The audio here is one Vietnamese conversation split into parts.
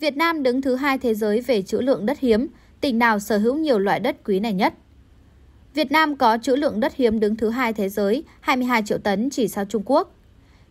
Việt Nam đứng thứ hai thế giới về trữ lượng đất hiếm, tỉnh nào sở hữu nhiều loại đất quý này nhất? Việt Nam có trữ lượng đất hiếm đứng thứ hai thế giới, 22 triệu tấn chỉ sau Trung Quốc.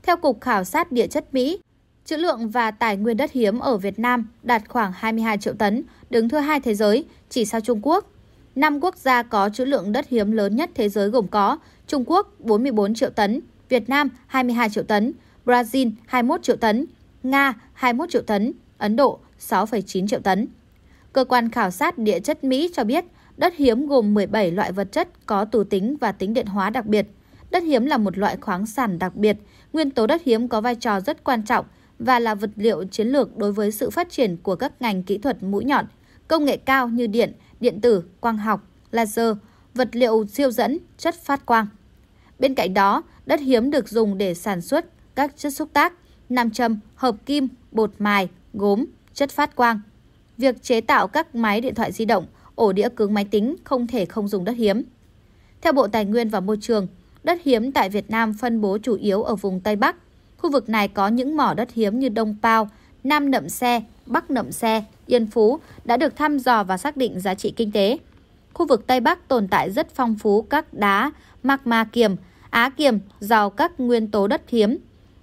Theo Cục Khảo sát Địa chất Mỹ, trữ lượng và tài nguyên đất hiếm ở Việt Nam đạt khoảng 22 triệu tấn, đứng thứ hai thế giới, chỉ sau Trung Quốc. Năm quốc gia có trữ lượng đất hiếm lớn nhất thế giới gồm có Trung Quốc 44 triệu tấn, Việt Nam 22 triệu tấn, Brazil 21 triệu tấn, Nga 21 triệu tấn, Ấn Độ 6,9 triệu tấn. Cơ quan khảo sát địa chất Mỹ cho biết đất hiếm gồm 17 loại vật chất có tù tính và tính điện hóa đặc biệt. Đất hiếm là một loại khoáng sản đặc biệt. Nguyên tố đất hiếm có vai trò rất quan trọng và là vật liệu chiến lược đối với sự phát triển của các ngành kỹ thuật mũi nhọn, công nghệ cao như điện, điện tử, quang học, laser, vật liệu siêu dẫn, chất phát quang. Bên cạnh đó, đất hiếm được dùng để sản xuất các chất xúc tác, nam châm, hợp kim, bột mài, gốm, chất phát quang. Việc chế tạo các máy điện thoại di động, ổ đĩa cứng máy tính không thể không dùng đất hiếm. Theo Bộ Tài nguyên và Môi trường, đất hiếm tại Việt Nam phân bố chủ yếu ở vùng Tây Bắc. Khu vực này có những mỏ đất hiếm như Đông Pao, Nam Nậm Xe, Bắc Nậm Xe, Yên Phú đã được thăm dò và xác định giá trị kinh tế. Khu vực Tây Bắc tồn tại rất phong phú các đá, magma kiềm, á kiềm giàu các nguyên tố đất hiếm.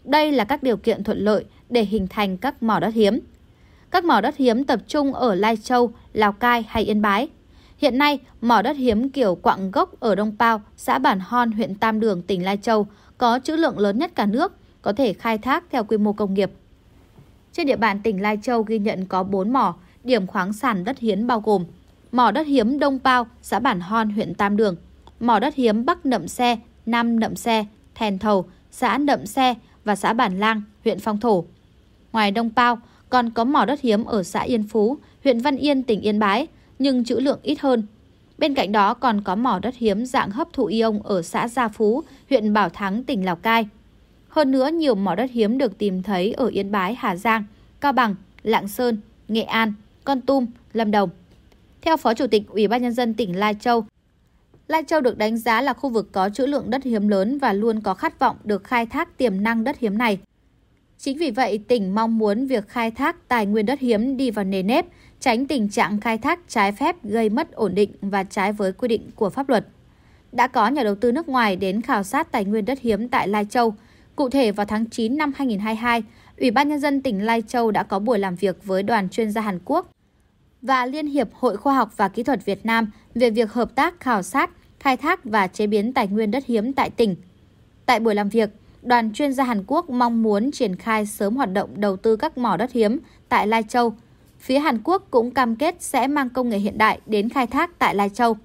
Đây là các điều kiện thuận lợi để hình thành các mỏ đất hiếm. Các mỏ đất hiếm tập trung ở Lai Châu, Lào Cai hay Yên Bái. Hiện nay, mỏ đất hiếm kiểu quặng gốc ở Đông Pao, xã Bản Hon, huyện Tam Đường, tỉnh Lai Châu có trữ lượng lớn nhất cả nước, có thể khai thác theo quy mô công nghiệp. Trên địa bàn tỉnh Lai Châu ghi nhận có 4 mỏ, điểm khoáng sản đất hiếm bao gồm mỏ đất hiếm Đông Pao, xã Bản Hon, huyện Tam Đường, mỏ đất hiếm Bắc Nậm Xe, Nam Nậm Xe, Thèn Thầu, xã Nậm Xe và xã Bản Lang, huyện Phong Thổ. Ngoài Đông Pao, còn có mỏ đất hiếm ở xã Yên Phú, huyện Văn Yên, tỉnh Yên Bái, nhưng trữ lượng ít hơn. Bên cạnh đó còn có mỏ đất hiếm dạng hấp thụ ion ở xã Gia Phú, huyện Bảo Thắng, tỉnh Lào Cai. Hơn nữa, nhiều mỏ đất hiếm được tìm thấy ở Yên Bái, Hà Giang, Cao Bằng, Lạng Sơn, Nghệ An, Con Tum, Lâm Đồng. Theo Phó Chủ tịch Ủy ban Nhân dân tỉnh Lai Châu, Lai Châu được đánh giá là khu vực có trữ lượng đất hiếm lớn và luôn có khát vọng được khai thác tiềm năng đất hiếm này. Chính vì vậy, tỉnh mong muốn việc khai thác tài nguyên đất hiếm đi vào nề nếp, tránh tình trạng khai thác trái phép gây mất ổn định và trái với quy định của pháp luật. Đã có nhà đầu tư nước ngoài đến khảo sát tài nguyên đất hiếm tại Lai Châu. Cụ thể vào tháng 9 năm 2022, Ủy ban Nhân dân tỉnh Lai Châu đã có buổi làm việc với đoàn chuyên gia Hàn Quốc và Liên hiệp Hội Khoa học và Kỹ thuật Việt Nam về việc hợp tác khảo sát, khai thác và chế biến tài nguyên đất hiếm tại tỉnh. Tại buổi làm việc, đoàn chuyên gia Hàn Quốc mong muốn triển khai sớm hoạt động đầu tư các mỏ đất hiếm tại Lai Châu. Phía Hàn Quốc cũng cam kết sẽ mang công nghệ hiện đại đến khai thác tại Lai Châu.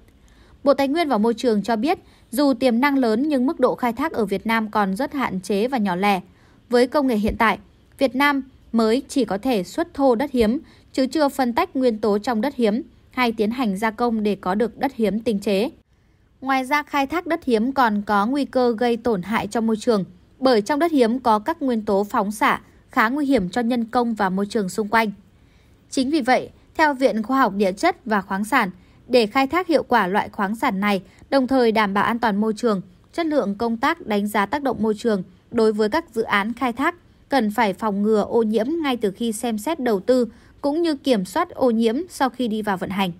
Bộ Tài nguyên và Môi trường cho biết, dù tiềm năng lớn nhưng mức độ khai thác ở Việt Nam còn rất hạn chế và nhỏ lẻ. Với công nghệ hiện tại, Việt Nam mới chỉ có thể xuất thô đất hiếm, chứ chưa phân tách nguyên tố trong đất hiếm hay tiến hành gia công để có được đất hiếm tinh chế. Ngoài ra, khai thác đất hiếm còn có nguy cơ gây tổn hại cho môi trường, bởi trong đất hiếm có các nguyên tố phóng xạ khá nguy hiểm cho nhân công và môi trường xung quanh. Chính vì vậy, theo Viện Khoa học Địa chất và Khoáng sản, để khai thác hiệu quả loại khoáng sản này, đồng thời đảm bảo an toàn môi trường, chất lượng công tác đánh giá tác động môi trường đối với các dự án khai thác cần phải phòng ngừa ô nhiễm ngay từ khi xem xét đầu tư cũng như kiểm soát ô nhiễm sau khi đi vào vận hành.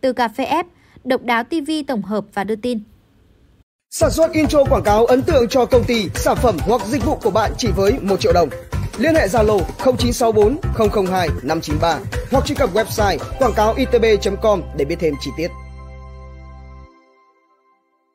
Từ Cà phê F, Độc đáo TV tổng hợp và đưa tin. Sản xuất intro quảng cáo ấn tượng cho công ty, sản phẩm hoặc dịch vụ của bạn chỉ với 1 triệu đồng. Liên hệ Zalo 0964 002 593 hoặc truy cập website quảng cáo itb.com để biết thêm chi tiết.